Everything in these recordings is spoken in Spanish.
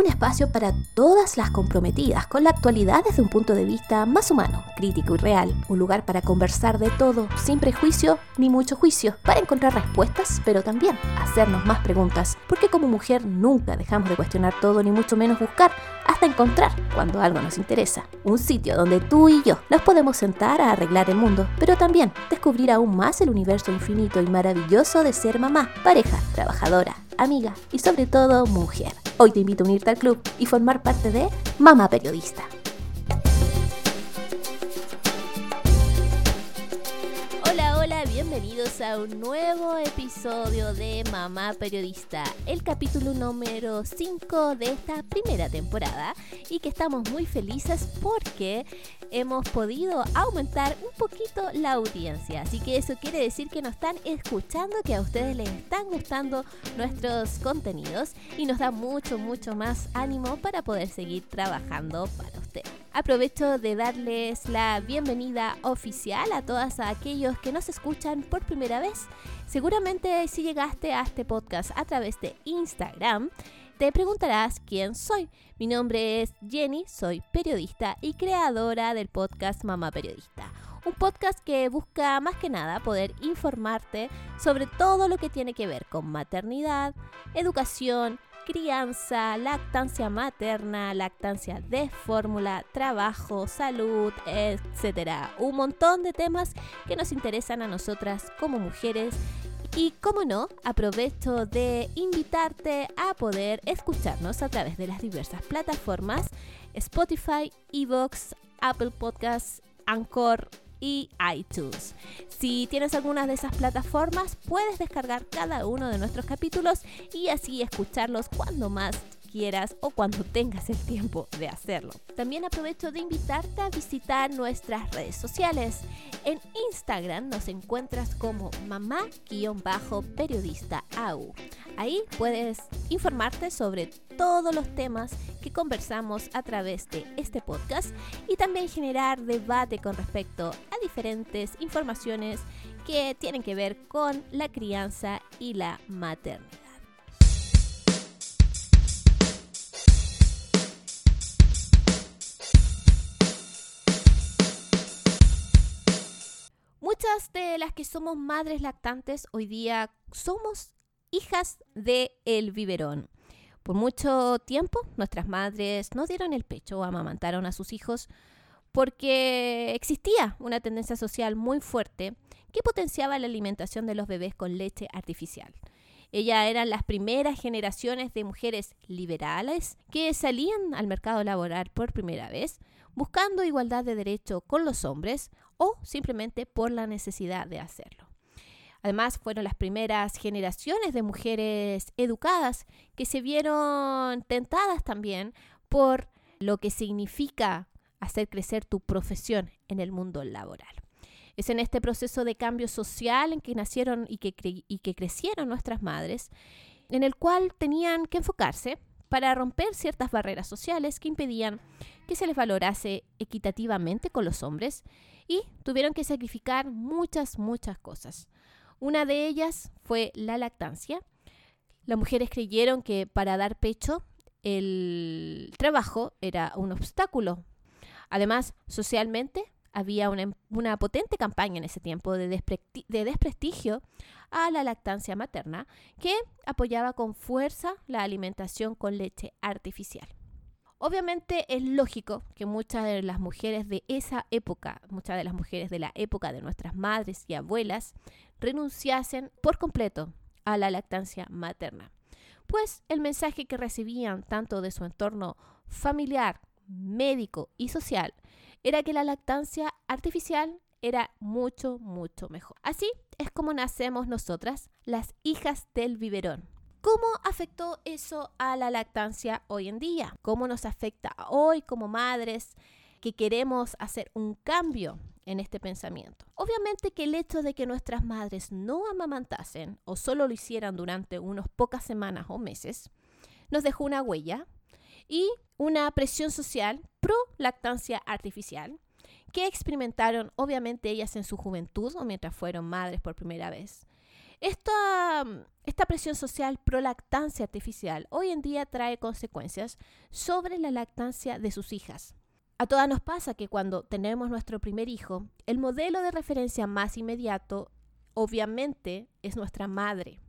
un espacio para todas las comprometidas con la actualidad desde un punto de vista más humano, crítico y real, un lugar para conversar de todo, sin prejuicio ni mucho juicio, para encontrar respuestas, pero también hacernos más preguntas, porque como mujer nunca dejamos de cuestionar todo ni mucho menos buscar encontrar cuando algo nos interesa. Un sitio donde tú y yo nos podemos sentar a arreglar el mundo, pero también descubrir aún más el universo infinito y maravilloso de ser mamá, pareja, trabajadora, amiga y sobre todo mujer. Hoy te invito a unirte al club y formar parte de Mamá Periodista. Bienvenidos a un nuevo episodio de Mamá Periodista, el capítulo número 5 de esta primera temporada y que estamos muy felices porque hemos podido aumentar un poquito la audiencia. Así que eso quiere decir que nos están escuchando, que a ustedes les están gustando nuestros contenidos y nos da mucho, mucho más ánimo para poder seguir trabajando para ustedes. Aprovecho de darles la bienvenida oficial a todos aquellos que nos escuchan por primera vez. Seguramente si llegaste a este podcast a través de Instagram, te preguntarás quién soy. Mi nombre es Jenny, soy periodista y creadora del podcast Mamá Periodista. Un podcast que busca más que nada poder informarte sobre todo lo que tiene que ver con maternidad, educación, crianza, lactancia materna, lactancia de fórmula, trabajo, salud, etc. Un montón de temas que nos interesan a nosotras como mujeres y como no, aprovecho de invitarte a poder escucharnos a través de las diversas plataformas Spotify, Evox, Apple Podcasts, Anchor y iTunes. Si tienes alguna de esas plataformas, puedes descargar cada uno de nuestros capítulos y así escucharlos cuando más quieras o cuando tengas el tiempo de hacerlo. También aprovecho de invitarte a visitar nuestras redes sociales. En Instagram nos encuentras como mamá-periodista AU. Ahí puedes informarte sobre todos los temas que conversamos a través de este podcast y también generar debate con respecto a diferentes informaciones que tienen que ver con la crianza y la maternidad. Muchas de las que somos madres lactantes hoy día somos hijas de el biberón. Por mucho tiempo nuestras madres no dieron el pecho o amamantaron a sus hijos porque existía una tendencia social muy fuerte que potenciaba la alimentación de los bebés con leche artificial. Ellas eran las primeras generaciones de mujeres liberales que salían al mercado laboral por primera vez, buscando igualdad de derecho con los hombres o simplemente por la necesidad de hacerlo. Además, fueron las primeras generaciones de mujeres educadas que se vieron tentadas también por lo que significa hacer crecer tu profesión en el mundo laboral. Es en este proceso de cambio social en que nacieron y que, y que crecieron nuestras madres, en el cual tenían que enfocarse para romper ciertas barreras sociales que impedían que se les valorase equitativamente con los hombres y tuvieron que sacrificar muchas, muchas cosas. Una de ellas fue la lactancia. Las mujeres creyeron que para dar pecho el trabajo era un obstáculo. Además, socialmente había una, potente campaña en ese tiempo de, de desprestigio a la lactancia materna que apoyaba con fuerza la alimentación con leche artificial. Obviamente es lógico que muchas de las mujeres de esa época, muchas de las mujeres de la época de nuestras madres y abuelas, renunciasen por completo a la lactancia materna, pues el mensaje que recibían tanto de su entorno familiar, médico y social era que la lactancia artificial era mucho, mucho mejor. Así es como nacemos nosotras, las hijas del biberón. ¿Cómo afectó eso a la lactancia hoy en día? ¿Cómo nos afecta hoy como madres que queremos hacer un cambio en este pensamiento. Obviamente que el hecho de que nuestras madres no amamantasen o solo lo hicieran durante unas pocas semanas o meses, nos dejó una huella y una presión social pro lactancia artificial que experimentaron obviamente ellas en su juventud o mientras fueron madres por primera vez. Esta, esta presión social pro lactancia artificial hoy en día trae consecuencias sobre la lactancia de sus hijas. A todas nos pasa que cuando tenemos nuestro primer hijo, el modelo de referencia más inmediato obviamente es nuestra madre.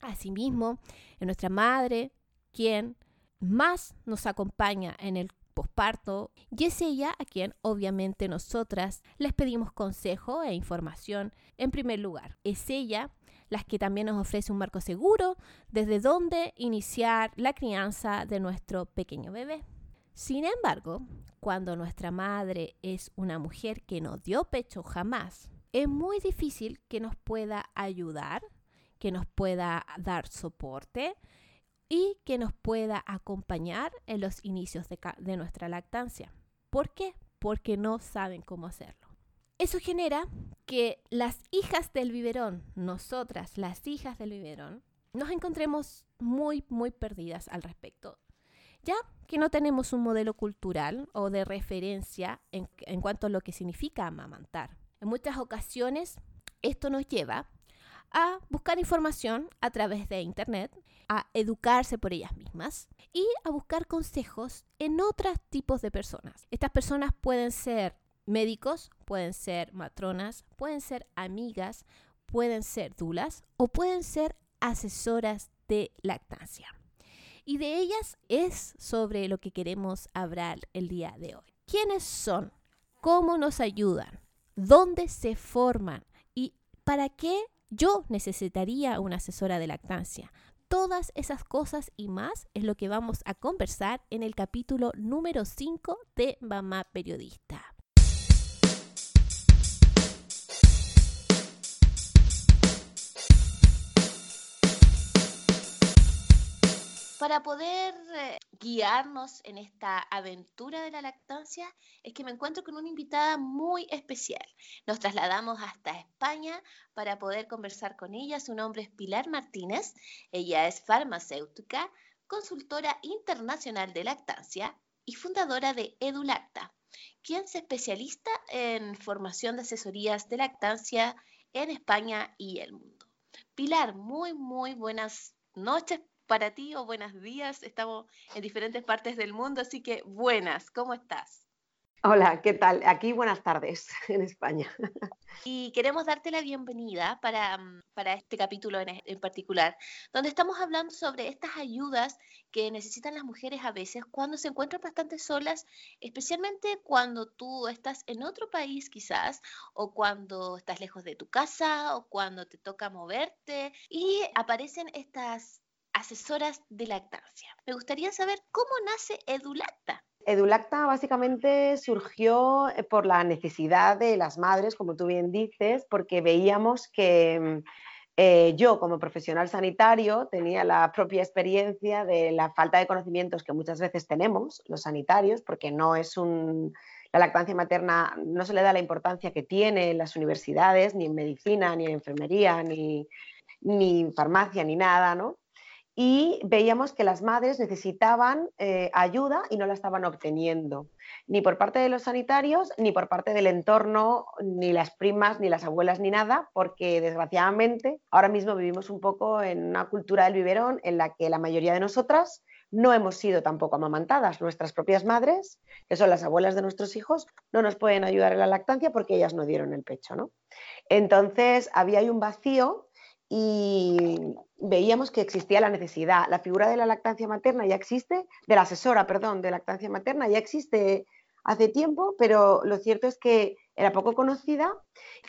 Asimismo, es nuestra madre quien más nos acompaña en el posparto y es ella a quien obviamente nosotras les pedimos consejo e información en primer lugar. Es ella la que también nos ofrece un marco seguro desde donde iniciar la crianza de nuestro pequeño bebé. Sin embargo, cuando nuestra madre es una mujer que no dio pecho jamás, es muy difícil que nos pueda ayudar, que nos pueda dar soporte y que nos pueda acompañar en los inicios de, nuestra lactancia. ¿Por qué? Porque no saben cómo hacerlo. Eso genera que las hijas del biberón, nosotras, las hijas del biberón, nos encontremos muy, muy perdidas al respecto ya que no tenemos un modelo cultural o de referencia en, cuanto a lo que significa amamantar. En muchas ocasiones esto nos lleva a buscar información a través de Internet, a educarse por ellas mismas y a buscar consejos en otros tipos de personas. Estas personas pueden ser médicos, pueden ser matronas, pueden ser amigas, pueden ser dulas o pueden ser asesoras de lactancia y de ellas es sobre lo que queremos hablar el día de hoy. ¿Quiénes son? ¿Cómo nos ayudan? ¿Dónde se forman? ¿Y para qué yo necesitaría una asesora de lactancia? Todas esas cosas y más es lo que vamos a conversar en el capítulo número 5 de Mamá Periodista. Para poder eh, guiarnos en esta aventura de la lactancia es que me encuentro con una invitada muy especial. Nos trasladamos hasta España para poder conversar con ella. Su nombre es Pilar Martínez. Ella es farmacéutica, consultora internacional de lactancia y fundadora de EduLacta, quien se especialista en formación de asesorías de lactancia en España y el mundo. Pilar, muy, muy buenas noches para ti o buenos días. Estamos en diferentes partes del mundo, así que buenas, ¿cómo estás? Hola, ¿qué tal? Aquí buenas tardes en España. Y queremos darte la bienvenida para, mm, para este capítulo en, en, particular, donde estamos hablando sobre estas ayudas que necesitan las mujeres a veces cuando se encuentran bastante solas, especialmente cuando tú estás en otro país quizás, o cuando estás lejos de tu casa, o cuando te toca moverte, y aparecen estas asesoras de lactancia. Me gustaría saber cómo nace Edulacta. Edulacta básicamente surgió eh, por la necesidad de las madres, como tú bien dices, porque veíamos que mm, eh, yo como profesional sanitario tenía la propia experiencia de la falta de conocimientos que muchas veces tenemos los sanitarios, porque no es un, la lactancia materna no se le da la importancia que tiene en las universidades, ni en medicina, ni en enfermería, ni, ni farmacia, ni nada, ¿no? Y veíamos que las madres necesitaban eh, ayuda y no la estaban obteniendo, ni por parte de los sanitarios, ni por parte del entorno, ni las primas, ni las abuelas, ni nada, porque desgraciadamente ahora mismo vivimos un poco en una cultura del biberón en la que la mayoría de nosotras no hemos sido tampoco amamantadas. Nuestras propias madres, que son las abuelas de nuestros hijos, no nos pueden ayudar en la lactancia porque ellas no dieron el pecho, ¿no? Entonces había ahí un vacío y veíamos que existía la necesidad. La figura de la lactancia materna ya existe, de la asesora, perdón, de lactancia materna ya existe hace tiempo, pero lo cierto es que era poco conocida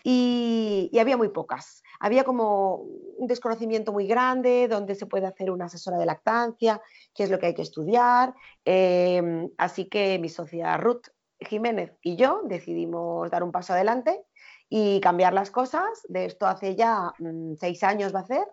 y, había muy pocas. Había como un desconocimiento muy grande, donde se puede hacer una asesora de lactancia, qué es lo que hay que estudiar. Em, así que mi socia Ruth Jiménez y yo decidimos dar un paso adelante y cambiar las cosas. De esto hace ya mm, seis años va a ser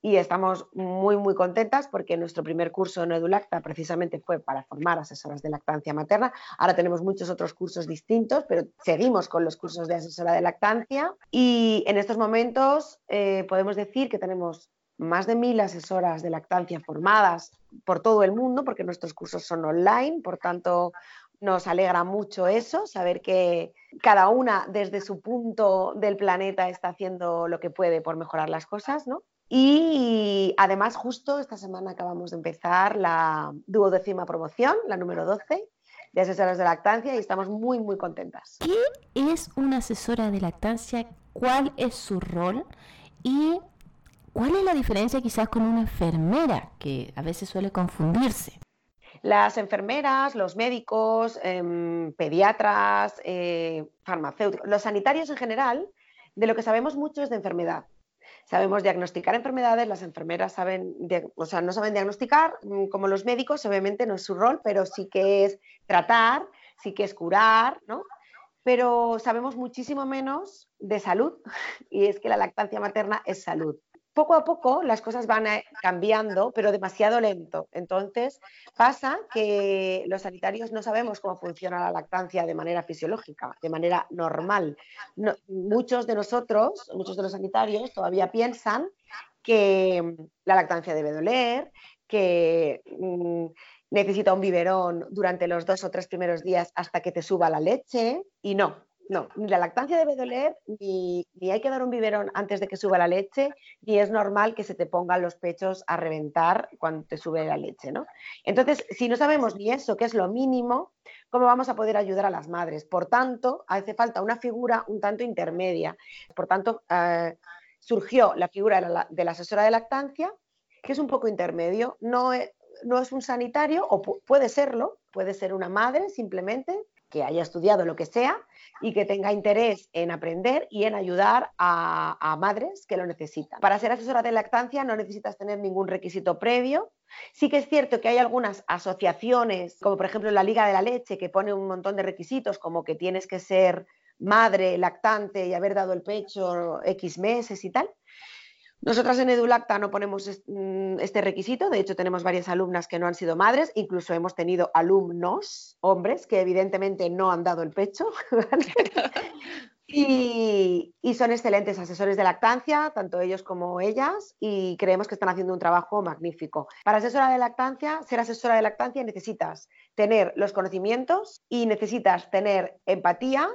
y estamos muy, muy contentas porque nuestro primer curso en EduLacta precisamente fue para formar asesoras de lactancia materna. Ahora tenemos muchos otros cursos distintos, pero seguimos con los cursos de asesora de lactancia y en estos momentos eh, podemos decir que tenemos más de mil asesoras de lactancia formadas por todo el mundo, porque nuestros cursos son online, por tanto nos alegra mucho eso, saber que cada una desde su punto del planeta está haciendo lo que puede por mejorar las cosas, ¿no? Y además, justo esta semana acabamos de empezar la duodécima promoción, la número 12, de asesoras de lactancia y estamos muy, muy contentas. ¿Qué es una asesora de lactancia? ¿Cuál es su rol? Y ¿cuál es la diferencia quizás con una enfermera, que a veces suele confundirse? Las enfermeras, los médicos, em, pediatras, eh, farmacéuticos, los sanitarios en general, de lo que sabemos mucho es de enfermedad sabemos diagnosticar enfermedades, las enfermeras saben, o sea, no saben diagnosticar mm, como los médicos, obviamente no es su rol, pero sí que es tratar, sí que es curar, ¿no? Pero sabemos muchísimo menos de salud y es que la lactancia materna es salud poco a poco las cosas van eh, cambiando, pero demasiado lento. Entonces pasa que los sanitarios no sabemos cómo funciona la lactancia de manera fisiológica, de manera normal. muchos de nosotros, muchos de los sanitarios todavía piensan que mm, la lactancia debe doler, que mm, necesita un biberón durante los dos o tres primeros días hasta que te suba la leche y no, no, ni la lactancia debe doler, ni, hay que dar un biberón antes de que suba la leche, ni es normal que se te pongan los pechos a reventar cuando te sube la leche, ¿no? Entonces, si no sabemos ni eso, que es lo mínimo, ¿cómo vamos a poder ayudar a las madres? Por tanto, hace falta una figura un tanto intermedia. Por tanto, eh, surgió la figura de la, asesora de lactancia, que es un poco intermedio, no es un sanitario, o puede serlo, puede ser una madre simplemente, que haya estudiado lo que sea y que tenga interés en aprender y en ayudar a, madres que lo necesitan. Para ser asesora de lactancia no necesitas tener ningún requisito previo. Sí que es cierto que hay algunas asociaciones, como por ejemplo la Liga de la Leche, que pone un montón de requisitos, como que tienes que ser madre lactante y haber dado el pecho X meses y tal. Nosotras en EduLacta no ponemos mm, este requisito, de hecho tenemos varias alumnas que no han sido madres, incluso hemos tenido alumnos, hombres, que evidentemente no han dado el pecho. y, son excelentes asesores de lactancia, tanto ellos como ellas, y creemos que están haciendo un trabajo magnífico. Para asesora de lactancia, ser asesora de lactancia necesitas tener los conocimientos y necesitas tener empatía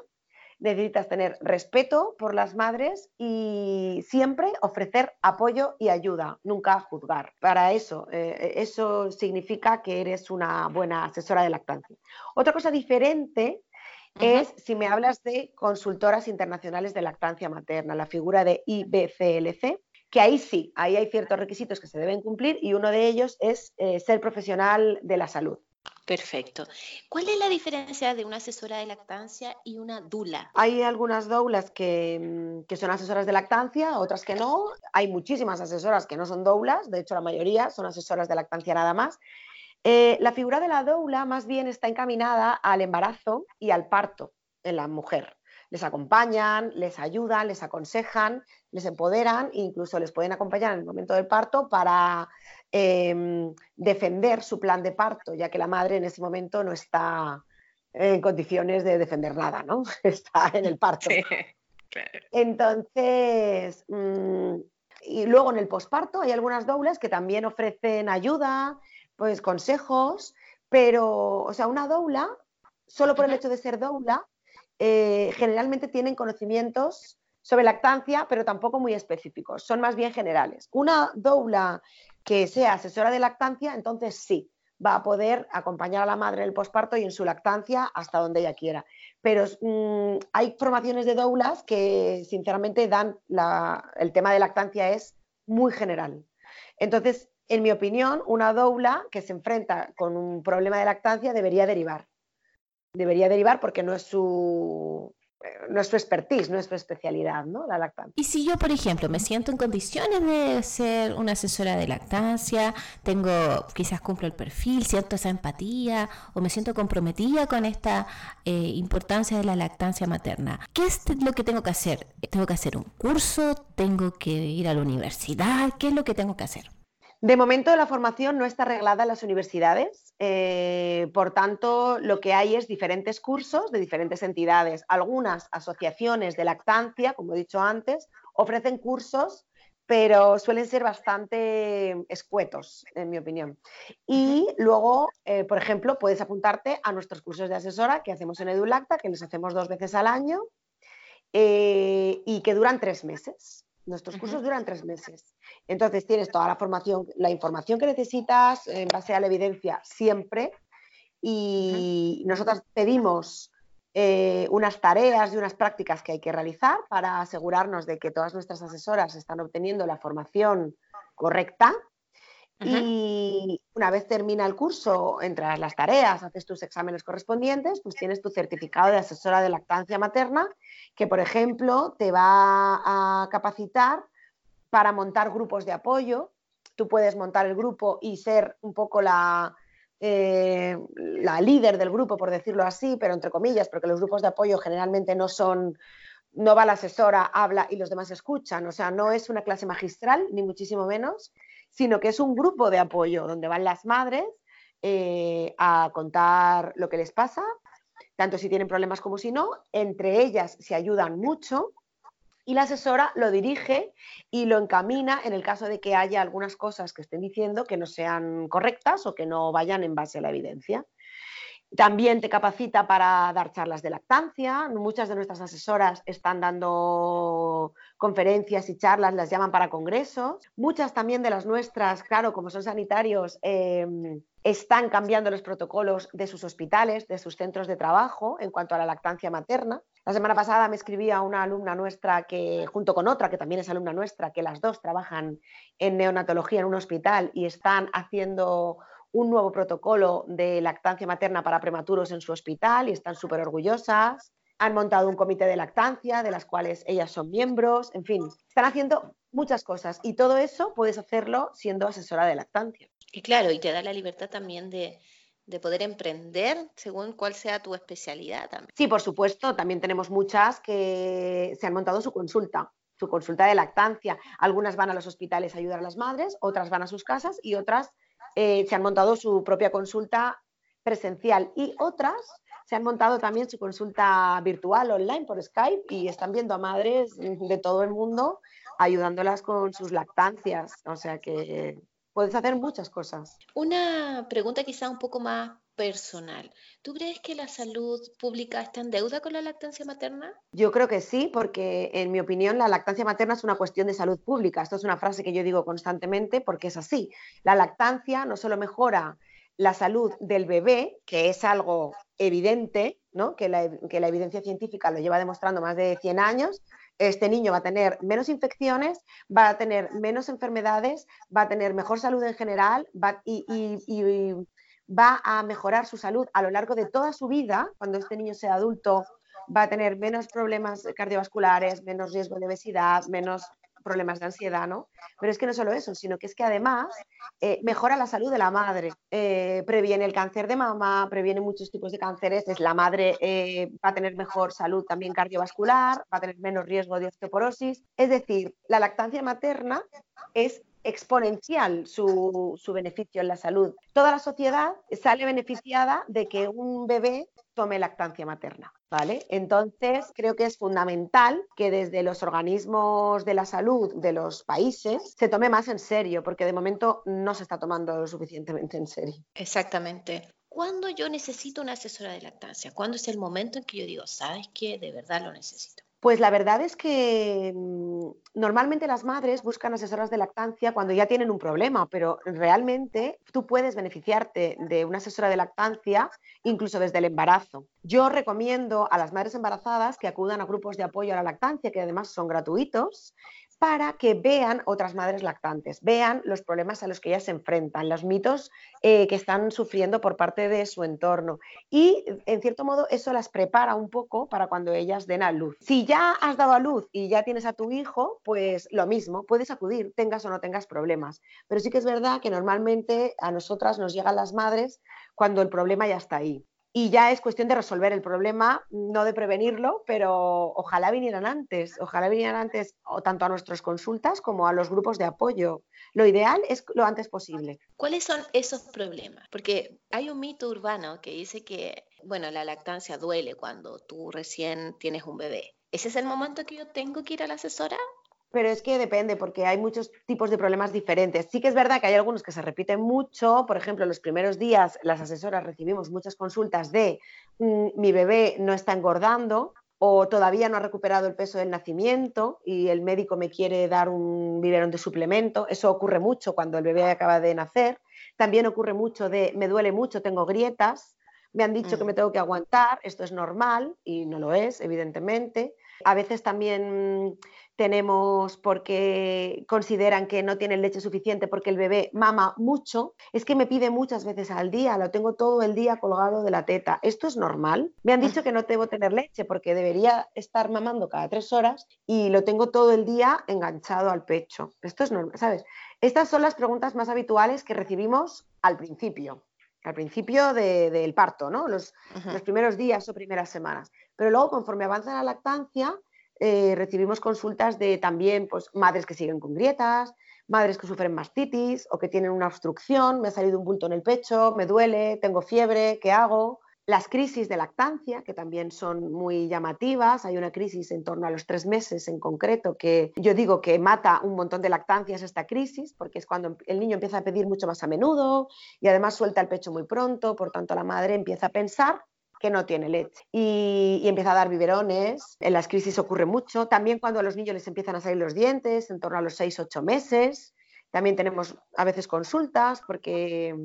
necesitas tener respeto por las madres y siempre ofrecer apoyo y ayuda, nunca juzgar. Para eso, eh, eso significa que eres una buena asesora de lactancia. Otra cosa diferente es si me hablas de consultoras internacionales de lactancia materna, la figura de IBCLC, que ahí sí, ahí hay ciertos requisitos que se deben cumplir y uno de ellos es eh, ser profesional de la salud. Perfecto. ¿Cuál es la diferencia de una asesora de lactancia y una dula? Hay algunas doulas que, mm, que, son asesoras de lactancia, otras que no. Hay muchísimas asesoras que no son doulas, de hecho la mayoría son asesoras de lactancia nada más. Eh, la figura de la doula más bien está encaminada al embarazo y al parto en la mujer. Les acompañan, les ayudan, les aconsejan, les empoderan incluso les pueden acompañar en el momento del parto para Em, defender su plan de parto, ya que la madre en ese momento no está en condiciones de defender nada, ¿no? Está en el parto. Entonces, mm, y luego en el posparto hay algunas doulas que también ofrecen ayuda, pues consejos, pero, o sea, una doula, solo por el hecho de ser doula, eh, generalmente tienen conocimientos sobre lactancia, pero tampoco muy específicos, son más bien generales. Una doula que sea asesora de lactancia, entonces sí, va a poder acompañar a la madre en el posparto y en su lactancia hasta donde ella quiera. Pero mm, hay formaciones de doulas que sinceramente dan el tema de lactancia es muy general. Entonces, en mi opinión, una doula que se enfrenta con un problema de lactancia debería derivar. Debería derivar porque no es su, su expertise, su especialidad, ¿no? La lactancia. Y si yo, por ejemplo, me siento en condiciones de ser una asesora de lactancia, tengo, quizás cumplo el perfil, siento esa empatía o me siento comprometida con esta eh, importancia de la lactancia materna, ¿qué es lo que tengo que hacer? ¿Tengo que hacer un curso? ¿Tengo que ir a la universidad? ¿Qué es lo que tengo que hacer? De momento la formación no está arreglada en las universidades, eh, por tanto lo que hay es diferentes cursos de diferentes entidades. Algunas asociaciones de lactancia, como he dicho antes, ofrecen cursos pero suelen ser bastante escuetos, en mi opinión. Y luego, eh, por ejemplo, puedes apuntarte a nuestros cursos de asesora que hacemos en EduLacta, que los hacemos dos veces al año eh, y que duran tres meses. Nuestros cursos duran tres meses. Entonces tienes toda la formación, la información que necesitas en base a la evidencia siempre. Y nosotros pedimos eh, unas tareas y unas prácticas que hay que realizar para asegurarnos de que todas nuestras asesoras están obteniendo la formación correcta. Y una vez termina el curso, entras las tareas, haces tus exámenes correspondientes, pues tienes tu certificado de asesora de lactancia materna, que por ejemplo te va a capacitar para montar grupos de apoyo. Tú puedes montar el grupo y ser un poco la, eh, la líder del grupo, por decirlo así, pero entre comillas, porque los grupos de apoyo generalmente no son, no va la asesora, habla y los demás escuchan, o sea, no es una clase magistral, ni muchísimo menos, sino que es un grupo de apoyo donde van las madres eh, a contar lo que les pasa, tanto si tienen problemas como si no, entre ellas se ayudan mucho y la asesora lo dirige y lo encamina en el caso de que haya algunas cosas que estén diciendo que no sean correctas o que no vayan en base a la evidencia. También te capacita para dar charlas de lactancia. Muchas de nuestras asesoras están dando conferencias y charlas, las llaman para congresos. Muchas también de las nuestras, claro, como son sanitarios, em, están cambiando los protocolos de sus hospitales, de sus centros de trabajo en cuanto a la lactancia materna. La semana pasada me escribía una alumna nuestra que, junto con otra que también es alumna nuestra, que las dos trabajan en neonatología en un hospital y están haciendo un nuevo protocolo de lactancia materna para prematuros en su hospital y están súper orgullosas. Han montado un comité de lactancia de las cuales ellas son miembros, en fin, están haciendo muchas cosas y todo eso puedes hacerlo siendo asesora de lactancia. Y claro, y te da la libertad también de, de poder emprender según cuál sea tu especialidad también. Sí, por supuesto, también tenemos muchas que se han montado su consulta, su consulta de lactancia. Algunas van a los hospitales a ayudar a las madres, otras van a sus casas y otras eh, se han montado su propia consulta presencial y otras se han montado también su consulta virtual online por Skype y están viendo a madres de todo el mundo ayudándolas con sus lactancias. O sea que puedes hacer muchas cosas. Una pregunta quizá un poco más personal. ¿Tú crees que la salud pública está en deuda con la lactancia materna? Yo creo que sí, porque en mi opinión la lactancia materna es una cuestión de salud pública. Esto es una frase que yo digo constantemente porque es así. La lactancia no solo mejora la salud del bebé, que es algo evidente, ¿no? que, la, que la evidencia científica lo lleva demostrando más de 100 años, este niño va a tener menos infecciones, va a tener menos enfermedades, va a tener mejor salud en general y, va a mejorar su salud a lo largo de toda su vida, cuando este niño sea adulto, va a tener menos problemas cardiovasculares, menos riesgo de obesidad, menos problemas de ansiedad, ¿no? Pero es que no solo eso, sino que es que además eh, mejora la salud de la madre, eh, previene el cáncer de mama, previene muchos tipos de cánceres, es la madre eh, va a tener mejor salud también cardiovascular, va a tener menos riesgo de osteoporosis. Es decir, la lactancia materna es exponencial su, beneficio en la salud. Toda la sociedad sale beneficiada de que un bebé tome lactancia materna. ¿Vale? Entonces, creo que es fundamental que desde los organismos de la salud de los países se tome más en serio, porque de momento no se está tomando lo suficientemente en serio. Exactamente. ¿Cuándo yo necesito una asesora de lactancia? ¿Cuándo es el momento en que yo digo, sabes que de verdad lo necesito? Pues la verdad es que mm, normalmente las madres buscan asesoras de lactancia cuando ya tienen un problema, pero realmente tú puedes beneficiarte de una asesora de lactancia incluso desde el embarazo. Yo recomiendo a las madres embarazadas que acudan a grupos de apoyo a la lactancia, que además son gratuitos, para que vean otras madres lactantes, vean los problemas a los que ellas se enfrentan, los mitos eh, que están sufriendo por parte de su entorno. Y, en cierto modo, eso las prepara un poco para cuando ellas den a luz. Si ya has dado a luz y ya tienes a tu hijo, pues lo mismo, puedes acudir, tengas o no tengas problemas. Pero sí que es verdad que normalmente a nosotras nos llegan las madres cuando el problema ya está ahí y ya es cuestión de resolver el problema, no de prevenirlo, pero ojalá vinieran antes, ojalá vinieran antes tanto a nuestras consultas como a los grupos de apoyo. Lo ideal es lo antes posible. ¿Cuáles son esos problemas? Porque hay un mito urbano que dice que, bueno, la lactancia duele cuando tú recién tienes un bebé. ¿Ese es el momento que yo tengo que ir a la asesora? Pero es que depende, porque hay muchos tipos de problemas diferentes. Sí que es verdad que hay algunos que se repiten mucho. Por ejemplo, los primeros días las asesoras recibimos muchas consultas de mm, mi bebé no está engordando o todavía no ha recuperado el peso del nacimiento y el médico me quiere dar un biberón de suplemento. Eso ocurre mucho cuando el bebé acaba de nacer. También ocurre mucho de me duele mucho, tengo grietas. Me han dicho que mm. me tengo que aguantar, esto es normal y no lo es, evidentemente. A veces también tenemos porque consideran que no tienen leche suficiente porque el bebé mama mucho, es que me pide muchas veces al día, lo tengo todo el día colgado de la teta. ¿Esto es normal? Me han dicho que no debo tener leche porque debería estar mamando cada tres horas y lo tengo todo el día enganchado al pecho. Esto es normal, ¿sabes? Estas son las preguntas más habituales que recibimos al principio al principio del parto, ¿no? Los, los, primeros días o primeras semanas. Pero luego, conforme avanza la lactancia, eh, recibimos consultas de también pues, madres que siguen con grietas, madres que sufren mastitis o que tienen una obstrucción, me ha salido un bulto en el pecho, me duele, tengo fiebre, ¿qué hago? Las crisis de lactancia, que también son muy llamativas. Hay una crisis en torno a los tres meses en concreto, que yo digo que mata un montón de lactancias esta crisis, porque es cuando el niño empieza a pedir mucho más a menudo y además suelta el pecho muy pronto, por tanto la madre empieza a pensar que no tiene leche y, empieza a dar biberones. En las crisis ocurre mucho. También cuando a los niños les empiezan a salir los dientes, en torno a los 6-8 meses. También tenemos a veces consultas porque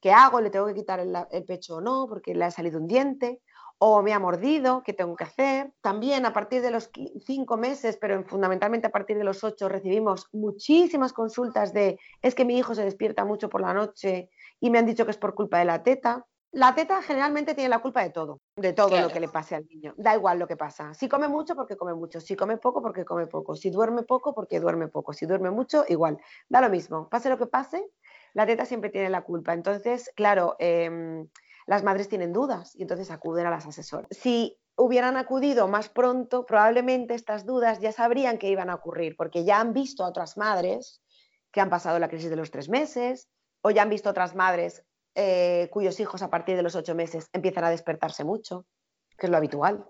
¿qué hago? ¿Le tengo que quitar el, el pecho o no? Porque le ha salido un diente o me ha mordido, ¿qué tengo que hacer? También a partir de los cinco meses, pero fundamentalmente a partir de los ocho, recibimos muchísimas consultas de es que mi hijo se despierta mucho por la noche y me han dicho que es por culpa de la teta. La teta generalmente tiene la culpa de todo, de todo lo que le pase al niño. Da igual lo que pasa. Si come mucho, porque come mucho. Si come poco, porque come poco. Si duerme poco, porque duerme poco. Si duerme mucho, igual. Da lo mismo. Pase lo que pase, la teta siempre tiene la culpa. Entonces, claro, em, las madres tienen dudas y entonces acuden a las asesoras. Si hubieran acudido más pronto, probablemente estas dudas ya sabrían que iban a ocurrir, porque ya han visto a otras madres que han pasado la crisis de los tres meses, o ya han visto otras madres eh, cuyos hijos a partir de los ocho meses empiezan a despertarse mucho, que es lo habitual,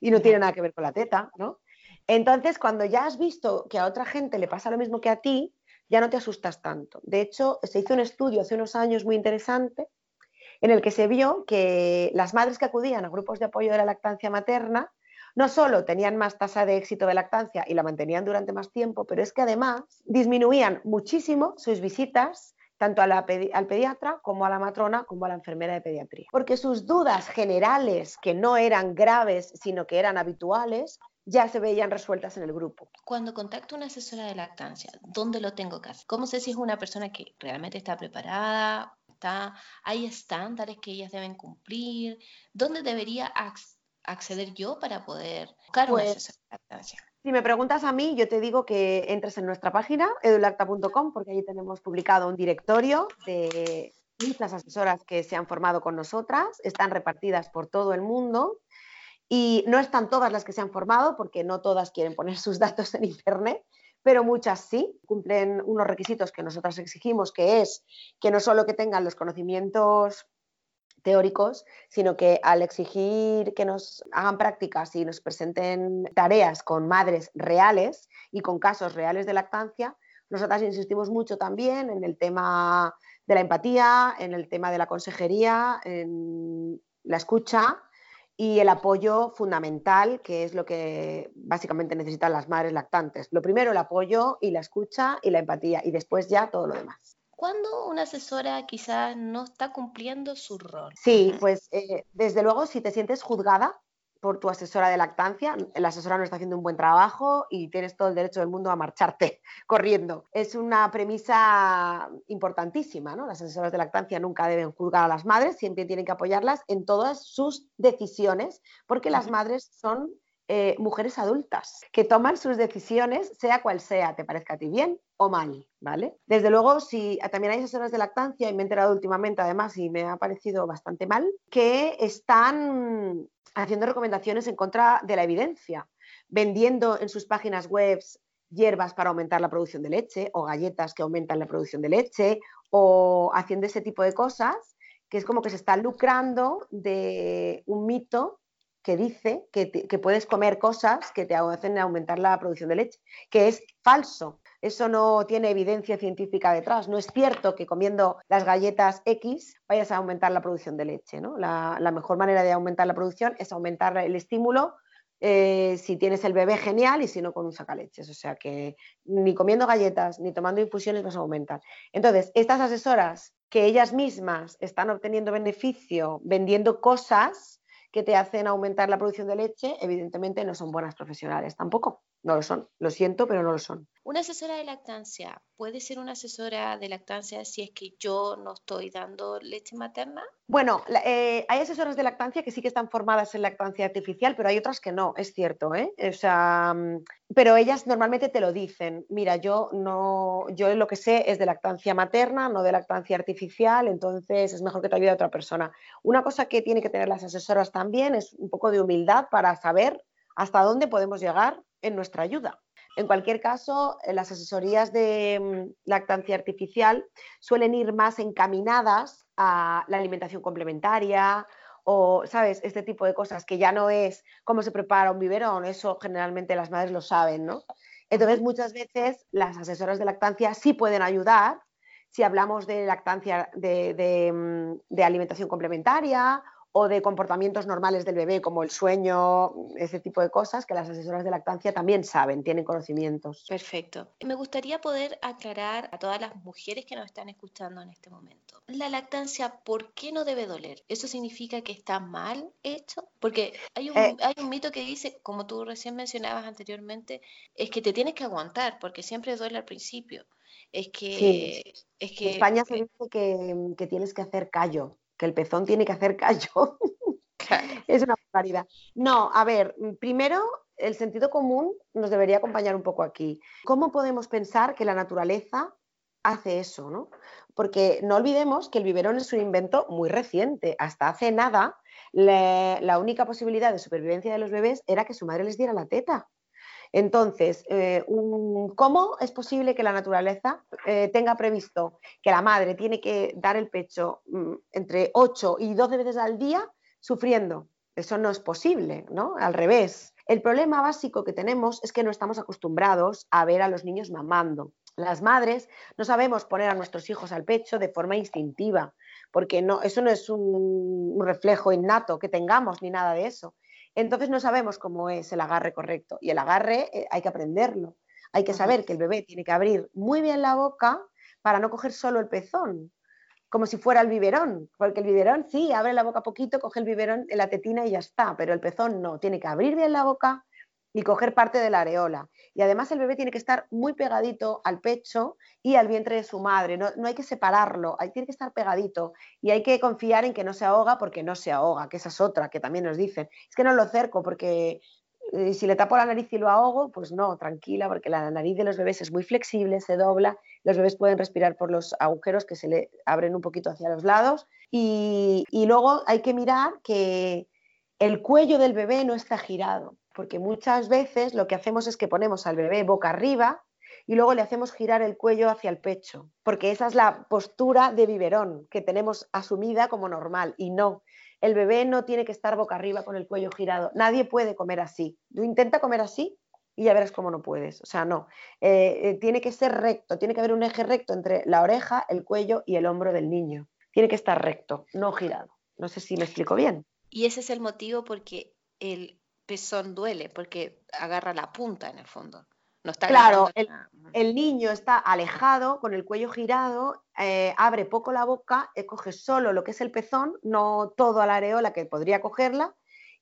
y no tiene nada que ver con la teta, ¿no? Entonces, cuando ya has visto que a otra gente le pasa lo mismo que a ti, ya no te asustas tanto. De hecho, se hizo un estudio hace unos años muy interesante en el que se vio que las madres que acudían a grupos de apoyo de la lactancia materna no solo tenían más tasa de éxito de lactancia y la mantenían durante más tiempo, pero es que además disminuían muchísimo sus visitas tanto al pediatra como a la matrona como a la enfermera de pediatría. Porque sus dudas generales, que no eran graves, sino que eran habituales, ya se veían resueltas en el grupo. Cuando contacto a una asesora de lactancia, ¿dónde lo tengo que hacer? ¿Cómo sé si es una persona que realmente está preparada? Está, ¿Hay estándares que ellas deben cumplir? ¿Dónde debería acceder yo para poder buscar una pues asesora de lactancia? Si me preguntas a mí, yo te digo que entres en nuestra página, edulacta.com, porque allí tenemos publicado un directorio de muchas asesoras que se han formado con nosotras, están repartidas por todo el mundo y no están todas las que se han formado, porque no todas quieren poner sus datos en Internet, pero muchas sí, cumplen unos requisitos que nosotras exigimos, que es que no solo que tengan los conocimientos teóricos, sino que al exigir que nos hagan prácticas y nos presenten tareas con madres reales y con casos reales de lactancia, nosotras insistimos mucho también en el tema de la empatía, en el tema de la consejería, en la escucha y el apoyo fundamental, que es lo que básicamente necesitan las madres lactantes. Lo primero, el apoyo y la escucha y la empatía, y después ya todo lo demás. ¿Cuándo una asesora quizás no está cumpliendo su rol? Sí, pues eh, desde luego si te sientes juzgada por tu asesora de lactancia, la asesora no está haciendo un buen trabajo y tienes todo el derecho del mundo a marcharte corriendo. Es una premisa importantísima, ¿no? Las asesoras de lactancia nunca deben juzgar a las madres, siempre tienen que apoyarlas en todas sus decisiones, porque las madres son eh, mujeres adultas que toman sus decisiones, sea cual sea, te parezca a ti bien o mal, ¿vale? Desde luego, si también hay asesoras de lactancia, y me he enterado últimamente además y me ha parecido bastante mal, que están haciendo recomendaciones en contra de la evidencia, vendiendo en sus páginas web hierbas para aumentar la producción de leche o galletas que aumentan la producción de leche o haciendo ese tipo de cosas que es como que se está lucrando de un mito que dice que, puedes comer cosas que te hacen aumentar la producción de leche, que es falso. Eso no tiene evidencia científica detrás. No es cierto que comiendo las galletas X vayas a aumentar la producción de leche. ¿no? La, mejor manera de aumentar la producción es aumentar el estímulo. Eh, si tienes el bebé, genial, y si no, con un sacaleches. O sea que ni comiendo galletas ni tomando infusiones vas a aumentar. Entonces, estas asesoras que ellas mismas están obteniendo beneficio vendiendo cosas que te hacen aumentar la producción de leche, evidentemente no son buenas profesionales tampoco. No lo son. Lo siento, pero no lo son. Una asesora de lactancia puede ser una asesora de lactancia si es que yo no estoy dando leche materna. Bueno, eh, hay asesoras de lactancia que sí que están formadas en lactancia artificial, pero hay otras que no, es cierto, ¿eh? O sea, mm, pero ellas normalmente te lo dicen. Mira, yo no, yo lo que sé es de lactancia materna, no de lactancia artificial, entonces es mejor que te ayude a otra persona. Una cosa que tiene que tener las asesoras también es un poco de humildad para saber hasta dónde podemos llegar en nuestra ayuda. En cualquier caso, eh, las asesorías de mm, lactancia artificial suelen ir más encaminadas a la alimentación complementaria o, ¿sabes? Este tipo de cosas que ya no es cómo se prepara un biberón, eso generalmente las madres lo saben, ¿no? Entonces, muchas veces las asesoras de lactancia sí pueden ayudar si hablamos de lactancia de mm, alimentación complementaria o de comportamientos normales del bebé, como el sueño, ese tipo de cosas, que las asesoras de lactancia también saben, tienen conocimientos. Perfecto. Me gustaría poder aclarar a todas las mujeres que nos están escuchando en este momento. La lactancia, ¿por qué no debe doler? ¿Eso significa que está mal hecho? Porque hay un, eh. hay un mito que dice, como tú recién mencionabas anteriormente, es que te tienes que aguantar, porque siempre duele al principio. Es que, es que... En España se dice que, que tienes que hacer callo que el pezón tiene que hacer callo. es una barbaridad. No, a ver, primero el sentido común nos debería acompañar un poco aquí. ¿Cómo podemos pensar que la naturaleza hace eso? ¿no? Porque no olvidemos que el biberón es un invento muy reciente. Hasta hace nada, la única posibilidad de supervivencia de los bebés era que su madre les diera la teta. Entonces, eh, ¿cómo es posible que la naturaleza eh, tenga previsto que la madre tiene que dar el pecho mm, entre 8 y 12 veces al día sufriendo? Eso no es posible, ¿no? Al revés. El problema básico que tenemos es que no estamos acostumbrados a ver a los niños mamando. Las madres no sabemos poner a nuestros hijos al pecho de forma instintiva, porque no, eso no es un reflejo innato que tengamos ni nada de eso. Entonces no sabemos cómo es el agarre correcto y el agarre eh, hay que aprenderlo. Hay que saber que el bebé tiene que abrir muy bien la boca para no coger solo el pezón, como si fuera el biberón, porque el biberón sí, abre la boca poquito, coge el biberón en la tetina y ya está, pero el pezón no, tiene que abrir bien la boca y coger parte de la areola. Y además el bebé tiene que estar muy pegadito al pecho y al vientre de su madre. No, hay que separarlo, hay, tiene que estar pegadito. Y hay que confiar en que no se ahoga porque no se ahoga, que esa es otra que también nos dicen. Es que no lo cerco porque eh, si le tapo la nariz y lo ahogo, pues no, tranquila, porque la nariz de los bebés es muy flexible, se dobla, los bebés pueden respirar por los agujeros que se le abren un poquito hacia los lados. y luego hay que mirar que el cuello del bebé no está girado porque muchas veces lo que hacemos es que ponemos al bebé boca arriba y luego le hacemos girar el cuello hacia el pecho, porque esa es la postura de biberón que tenemos asumida como normal y no. El bebé no tiene que estar boca arriba con el cuello girado. Nadie puede comer así. Tú intenta comer así y ya verás cómo no puedes. O sea, no. Eh, eh, tiene que ser recto, tiene que haber un eje recto entre la oreja, el cuello y el hombro del niño. Tiene que estar recto, no girado. No sé si me explico bien. Y ese es el motivo porque el pezón duele porque agarra la punta en el fondo. No está claro, el, niño está alejado, con el cuello girado, eh, abre poco la boca, eh, coge solo lo que es el pezón, no todo a la areola que podría cogerla,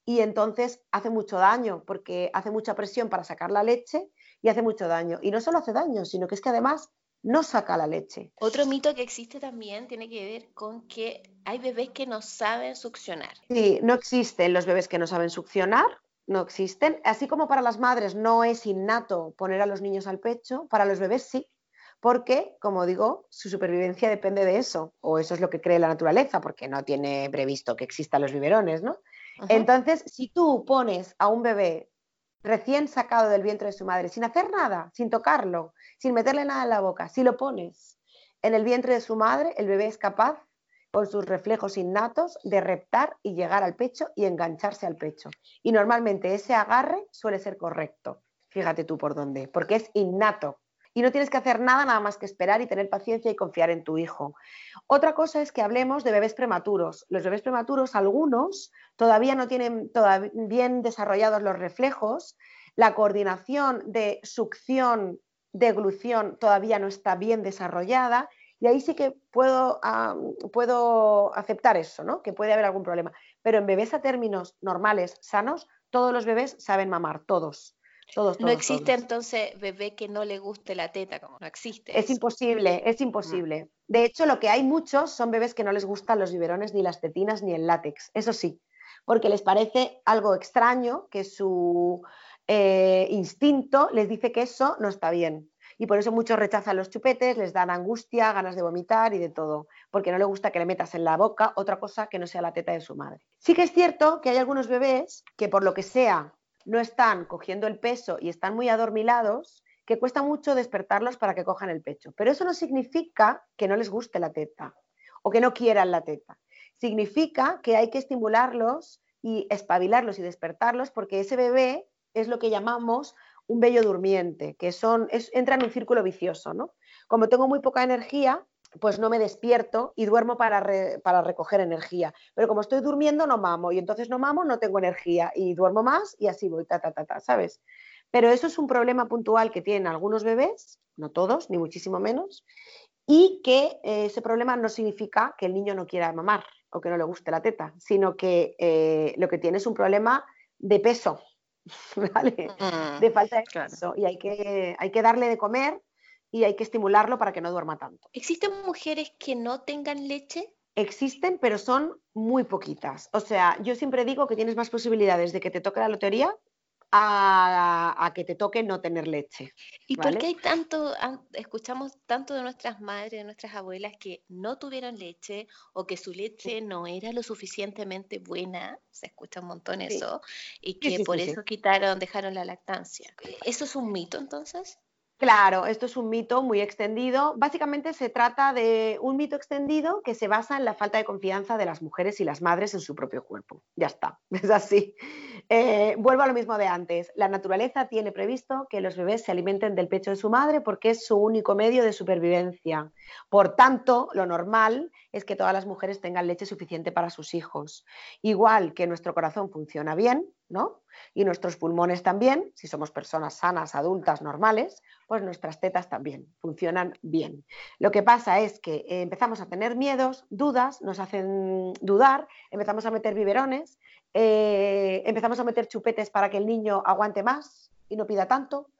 y entonces hace mucho daño porque hace mucha presión para sacar la leche y hace mucho daño. Y no solo hace daño, sino que es que además no saca la leche. Otro mito que existe también tiene que ver con que hay bebés que no saben succionar. Sí, no existen los bebés que no saben succionar no existen. Así como para las madres no es innato poner a los niños al pecho, para los bebés sí, porque, como digo, su supervivencia depende de eso, o eso es lo que cree la naturaleza, porque no tiene previsto que existan los biberones, ¿no? Entonces, si tú pones a un bebé recién sacado del vientre de su madre, sin hacer nada, sin tocarlo, sin meterle nada en la boca, si lo pones en el vientre de su madre, el bebé es capaz con sus reflejos innatos de reptar y llegar al pecho y engancharse al pecho. Y normalmente ese agarre suele ser correcto. Fíjate tú por dónde, porque es innato. Y no tienes que hacer nada nada más que esperar y tener paciencia y confiar en tu hijo. Otra cosa es que hablemos de bebés prematuros. Los bebés prematuros, algunos, todavía no tienen todavía bien desarrollados los reflejos, la coordinación de succión, deglución todavía no está bien desarrollada y ahí sí que puedo, puedo aceptar eso, ¿no? que puede haber algún problema. Pero en bebés a términos normales, sanos, todos los bebés saben mamar, todos. Todos, no existe entonces bebé que no le guste la teta, como no existe. Es imposible, es imposible. De hecho, lo que hay muchos son bebés que no les gustan los biberones, ni las tetinas, ni el látex. Eso sí, porque les parece algo extraño que su eh, instinto les dice que eso no está bien y por eso muchos rechazan los chupetes, les dan angustia, ganas de vomitar y de todo, porque no le gusta que le metas en la boca otra cosa que no sea la teta de su madre. Sí que es cierto que hay algunos bebés que por lo que sea no están cogiendo el peso y están muy adormilados, que cuesta mucho despertarlos para que cojan el pecho. Pero eso no significa que no les guste la teta o que no quieran la teta. Significa que hay que estimularlos y espabilarlos y despertarlos porque ese bebé es lo que llamamos un bello durmiente, que son, entra en un círculo vicioso, ¿no? Como tengo muy poca energía, pues no me despierto y duermo para, para, recoger energía. Pero como estoy durmiendo, no mamo. Y entonces no mamo, no tengo energía. Y duermo más y así voy, ta, ta, ta, ta, ¿sabes? Pero eso es un problema puntual que tienen algunos bebés, no todos, ni muchísimo menos, y que eh, ese problema no significa que el niño no quiera mamar o que no le guste la teta, sino que eh, lo que tiene es un problema de peso, ¿vale? Mm, de falta de peso y hay que, hay que darle de comer y hay que estimularlo para que no duerma tanto. ¿Existen mujeres que no tengan leche? Existen, pero son muy poquitas. O sea, yo siempre digo que tienes más posibilidades de que te toque la lotería a, que te toque no tener leche. ¿Y por qué hay tanto, escuchamos tanto de nuestras madres, de nuestras abuelas que no tuvieron leche o que su leche no era lo suficientemente buena? Se escucha un montón eso. Y que por eso quitaron, dejaron la lactancia. ¿Eso es un mito entonces? Claro, esto es un mito muy extendido. Básicamente se trata de un mito extendido que se basa en la falta de confianza de las mujeres y las madres en su propio cuerpo. Ya está, es así. Eh, vuelvo a lo mismo de antes. La naturaleza tiene previsto que los bebés se alimenten del pecho de su madre porque es su único medio de supervivencia. Por tanto, lo normal es que todas las mujeres tengan leche suficiente para sus hijos. Igual que nuestro corazón funciona bien, ¿no? Y nuestros pulmones también, si somos personas sanas, adultas, normales, pues nuestras tetas también funcionan bien. Lo que pasa es que eh, empezamos a tener miedos, dudas, nos hacen dudar, empezamos a meter biberones, eh, empezamos a meter chupetes para que el niño aguante más y no pida tanto.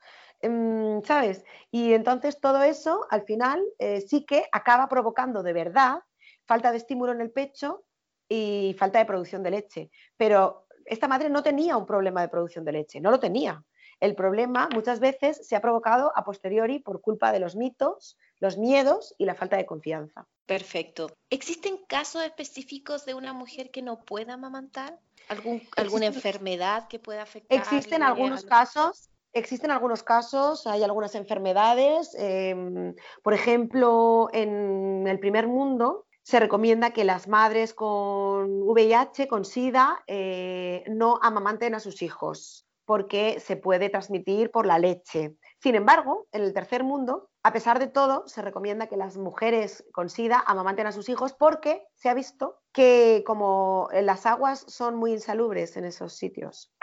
Em, ¿Sabes? Y entonces todo eso al final eh, sí que acaba provocando de verdad falta de estímulo en el pecho y falta de producción de leche. Pero esta madre no tenía un problema de producción de leche, no lo tenía. El problema muchas veces se ha provocado a posteriori por culpa de los mitos, los miedos y la falta de confianza. Perfecto. ¿Existen casos específicos de una mujer que no pueda amamantar? ¿Algún, ¿Alguna enfermedad que pueda afectar? Existen algunos casos, Existen algunos casos, hay algunas enfermedades. Em, por ejemplo, en el primer mundo se recomienda que las madres con VIH, con SIDA, eh, no amamanten a sus hijos porque se puede transmitir por la leche. Sin embargo, en el tercer mundo, a pesar de todo, se recomienda que las mujeres con SIDA amamanten a sus hijos porque se ha visto que como las aguas son muy insalubres en esos sitios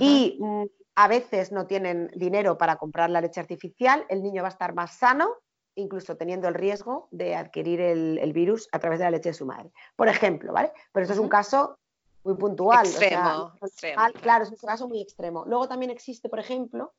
y mm, a veces no tienen dinero para comprar la leche artificial, el niño va a estar más sano, incluso teniendo el riesgo de adquirir el, virus a través de la leche de su madre. Por ejemplo, ¿vale? Pero esto es un caso muy puntual. Extremo, Claro, es un caso muy extremo. Luego también existe, por ejemplo,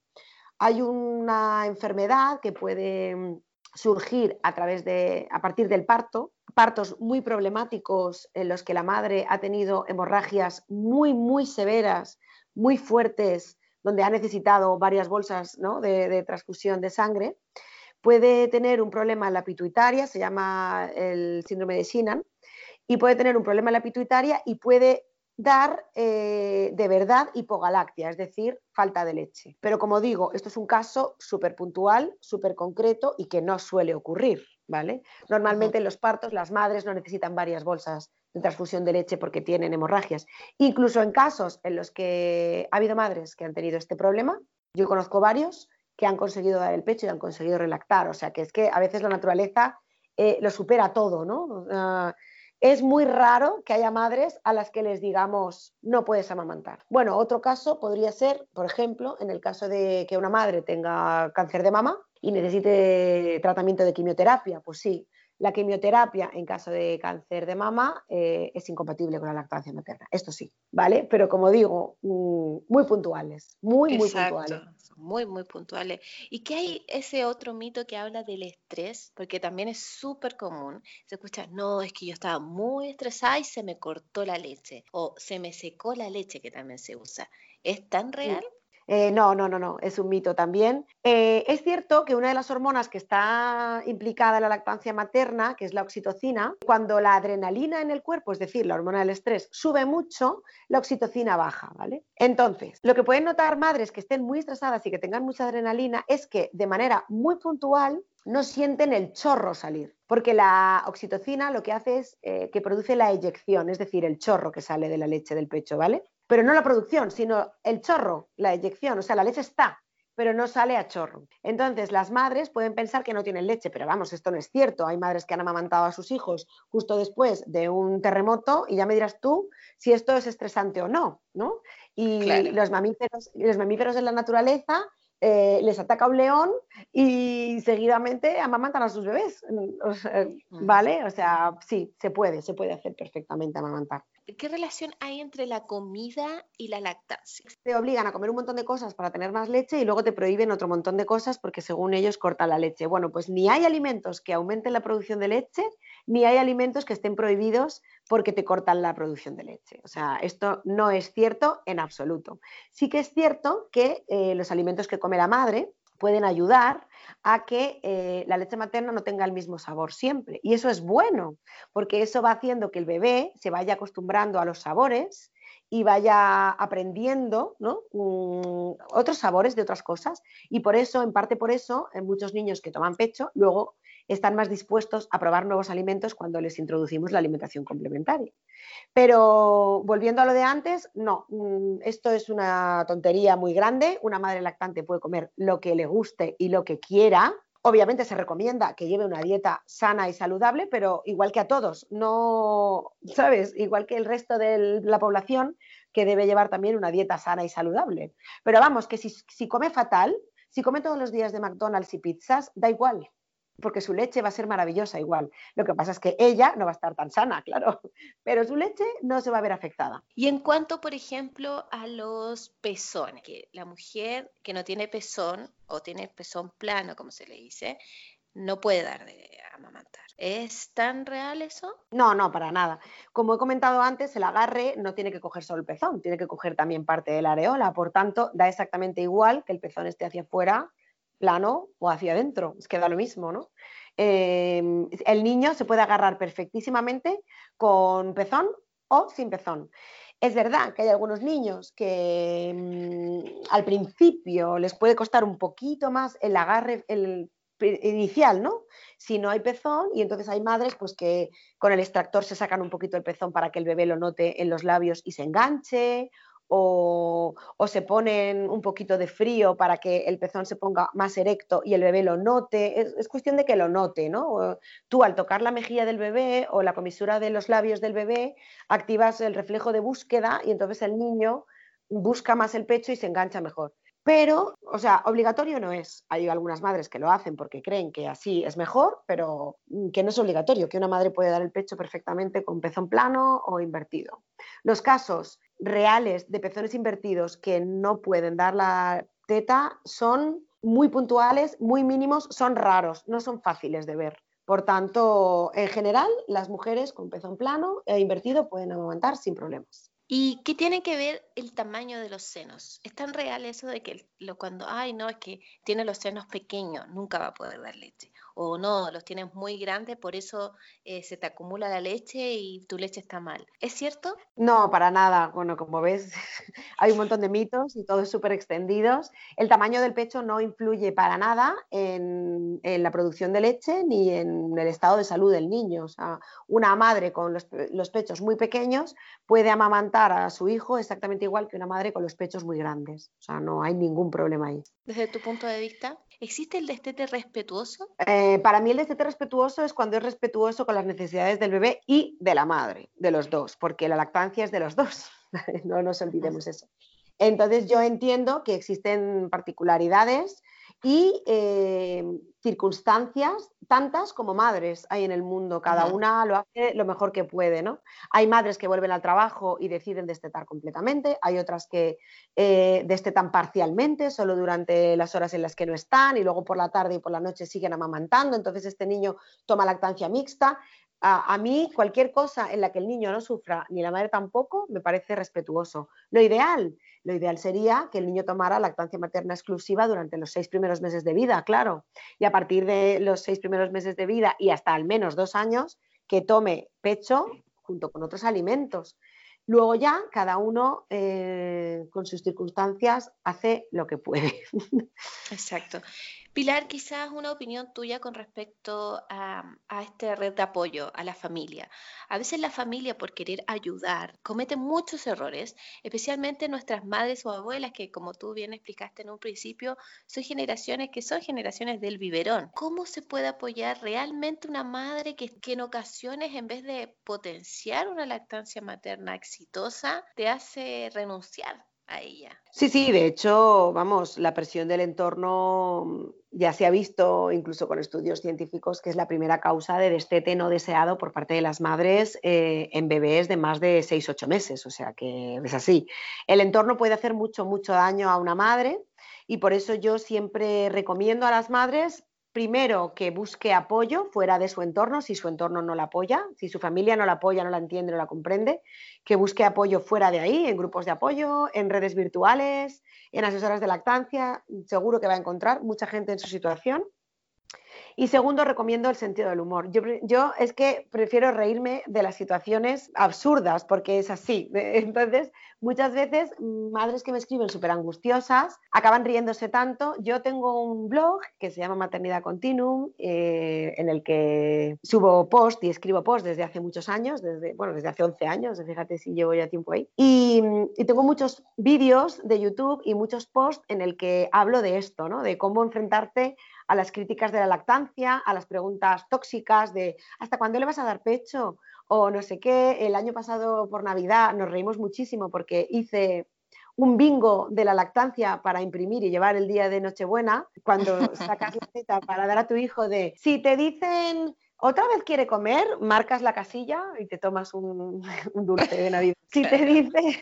hay una enfermedad que puede mm, surgir a través de, a partir del parto, partos muy problemáticos en los que la madre ha tenido hemorragias muy, muy severas, muy fuertes, donde ha necesitado varias bolsas de, de, transfusión de sangre, puede tener un problema en la pituitaria, se llama el síndrome de Sinan, y puede tener un problema en la pituitaria y puede dar eh, de verdad hipogalactia, es decir, falta de leche. Pero como digo, esto es un caso súper puntual, súper concreto y que no suele ocurrir. ¿vale? Normalmente en los partos las madres no necesitan varias bolsas de transfusión de leche porque tienen hemorragias. Incluso en casos en los que ha habido madres que han tenido este problema, yo conozco varios que han conseguido dar el pecho y han conseguido relactar. O sea que es que a veces la naturaleza eh, lo supera todo, ¿no? es muy raro que haya madres a las que les digamos no puedes amamantar. Bueno, otro caso podría ser, por ejemplo, en el caso de que una madre tenga cáncer de mama y necesite tratamiento de quimioterapia, pues sí, la quimioterapia en caso de cáncer de mama eh, es incompatible con la lactancia materna. Esto sí, ¿vale? Pero como digo, mm, muy puntuales, muy, muy puntuales. Muy, muy puntuales. ¿Y qué hay ese otro mito que habla del estrés? Porque también es súper común. Se escucha, no, es que yo estaba muy estresada y se me cortó la leche. O se me secó la leche, que también se usa. ¿Es tan real? Eh, no, no, no, no, es un mito también. Eh, es cierto que una de las hormonas que está implicada en la lactancia materna, que es la oxitocina, cuando la adrenalina en el cuerpo, es decir, la hormona del estrés, sube mucho, la oxitocina baja, ¿vale? Entonces, lo que pueden notar madres que estén muy estresadas y que tengan mucha adrenalina es que de manera muy puntual no sienten el chorro salir, porque la oxitocina lo que hace es eh, que produce la eyección, es decir, el chorro que sale de la leche del pecho, ¿vale? Pero no la producción, sino el chorro, la eyección, o sea, la leche está, pero no sale a chorro. Entonces, las madres pueden pensar que no tienen leche, pero vamos, esto no es cierto. Hay madres que han amamantado a sus hijos justo después de un terremoto y ya me dirás tú si esto es estresante o no, ¿no? Y los, mamíferos, los mamíferos en la naturaleza eh, les ataca un león y seguidamente amamantan a sus bebés, mm. ¿vale? O sea, sí, se puede, se puede hacer perfectamente amamantar. ¿Qué relación hay entre la comida y la lactancia? Te obligan a comer un montón de cosas para tener más leche y luego te prohíben otro montón de cosas porque según ellos cortan la leche. Bueno, pues ni hay alimentos que aumenten la producción de leche, ni hay alimentos que estén prohibidos porque te cortan la producción de leche. O sea, esto no es cierto en absoluto. Sí que es cierto que eh, los alimentos que come la madre pueden ayudar a que eh, la leche materna no tenga el mismo sabor siempre. Y eso es bueno, porque eso va haciendo que el bebé se vaya acostumbrando a los sabores y vaya aprendiendo mm, otros sabores de otras cosas. Y por eso, en parte por eso, en muchos niños que toman pecho, luego están más dispuestos a probar nuevos alimentos cuando les introducimos la alimentación complementaria. Pero volviendo a lo de antes, no, mm, esto es una tontería muy grande. Una madre lactante puede comer lo que le guste y lo que quiera. Obviamente se recomienda que lleve una dieta sana y saludable, pero igual que a todos, no, ¿sabes? Igual que el resto de la población, que debe llevar también una dieta sana y saludable. Pero vamos, que si, si come fatal, si come todos los días de McDonald's y pizzas, da igual porque su leche va a ser maravillosa igual. Lo que pasa es que ella no va a estar tan sana, claro, pero su leche no se va a ver afectada. Y en cuanto, por ejemplo, a los pezones, que la mujer que no tiene pezón o tiene pezón plano, como se le dice, no puede dar de amamantar. ¿Es tan real eso? No, no, para nada. Como he comentado antes, el agarre no tiene que coger solo el pezón, tiene que coger también parte de la areola, por tanto, da exactamente igual que el pezón esté hacia afuera plano o hacia adentro, es que lo mismo, ¿no? Em, el niño se puede agarrar perfectísimamente con pezón o sin pezón. Es verdad que hay algunos niños que mm, al principio les puede costar un poquito más el agarre inicial, ¿no? Si no hay pezón y entonces hay madres pues que con el extractor se sacan un poquito el pezón para que el bebé lo note en los labios y se enganche o, se ponen un poquito de frío para que el pezón se ponga más erecto y el bebé lo note. Es, cuestión de que lo note, ¿no? Tú al tocar la mejilla del bebé o la comisura de los labios del bebé, activas el reflejo de búsqueda y entonces el niño busca más el pecho y se engancha mejor. Pero, o sea, obligatorio no es. Hay algunas madres que lo hacen porque creen que así es mejor, pero que no es obligatorio, que una madre puede dar el pecho perfectamente con pezón plano o invertido. Los casos reales de pezones invertidos que no pueden dar la teta son muy puntuales, muy mínimos, son raros, no son fáciles de ver. Por tanto, en general, las mujeres con pezón plano e invertido pueden amamantar sin problemas. ¿Y qué tiene que ver el tamaño de los senos? ¿Es tan real eso de que lo, cuando, ay, no, es que tiene los senos pequeños, nunca va a poder dar leche? O no, los tienes muy grandes, por eso eh, se te acumula la leche y tu leche está mal. ¿Es cierto? No, para nada. Bueno, como ves, hay un montón de mitos y todos súper extendidos. El tamaño del pecho no influye para nada en, la producción de leche ni en el estado de salud del niño. O sea, una madre con los, los pechos muy pequeños puede amamantar a su hijo exactamente igual que una madre con los pechos muy grandes. O sea, no hay ningún problema ahí. Desde tu punto de vista, ¿existe el destete respetuoso? Eh, para mí el destete respetuoso es cuando es respetuoso con las necesidades del bebé y de la madre, de los dos, porque la lactancia es de los dos. no nos olvidemos eso. Entonces yo entiendo que existen particularidades y eh, circunstancias tantas como madres hay en el mundo, cada una lo hace lo mejor que puede, ¿no? Hay madres que vuelven al trabajo y deciden destetar completamente, hay otras que eh, destetan parcialmente, solo durante las horas en las que no están y luego por la tarde y por la noche siguen amamantando, entonces este niño toma lactancia mixta. A, mí cualquier cosa en la que el niño no sufra, ni la madre tampoco, me parece respetuoso. Lo ideal, lo ideal sería que el niño tomara lactancia materna exclusiva durante los seis primeros meses de vida, claro. Y a partir de los seis primeros meses de vida y hasta al menos dos años, que tome pecho junto con otros alimentos. Luego ya cada uno eh, con sus circunstancias hace lo que puede. Exacto. Pilar, quizás una opinión tuya con respecto a, esta red de apoyo a la familia. A veces la familia, por querer ayudar, comete muchos errores, especialmente nuestras madres o abuelas, que como tú bien explicaste en un principio, son generaciones que son generaciones del biberón. ¿Cómo se puede apoyar realmente una madre que en ocasiones, en vez de potenciar una lactancia materna exitosa, te hace renunciar a ella. Sí, sí, de hecho, vamos, la presión del entorno mm, ya se ha visto incluso con estudios científicos que es la primera causa de destete no deseado por parte de las madres eh, en bebés de más de 6-8 meses, o sea que es así. El entorno puede hacer mucho, mucho daño a una madre y por eso yo siempre recomiendo a las madres primero que busque apoyo fuera de su entorno, si su entorno no la apoya, si su familia no la apoya, no la entiende, no la comprende, que busque apoyo fuera de ahí, en grupos de apoyo, en redes virtuales, en asesoras de lactancia, seguro que va a encontrar mucha gente en su situación y segundo, recomiendo el sentido del humor. Yo, es que prefiero reírme de las situaciones absurdas, porque es así. Entonces, muchas veces, madres que me escriben súper angustiosas acaban riéndose tanto. Yo tengo un blog que se llama Maternidad Continuum, eh, en el que subo post y escribo post desde hace muchos años, desde, bueno, desde hace 11 años, fíjate si llevo ya tiempo ahí. Y, y tengo muchos vídeos de YouTube y muchos posts en el que hablo de esto, ¿no? De cómo enfrentarte a las críticas de la lactancia, a las preguntas tóxicas de ¿hasta cuándo le vas a dar pecho? O no sé qué. El año pasado por Navidad nos reímos muchísimo porque hice un bingo de la lactancia para imprimir y llevar el día de Nochebuena, cuando sacas la cita para dar a tu hijo de, si te dicen otra vez quiere comer, marcas la casilla y te tomas un, dulce de Navidad. Si te dice,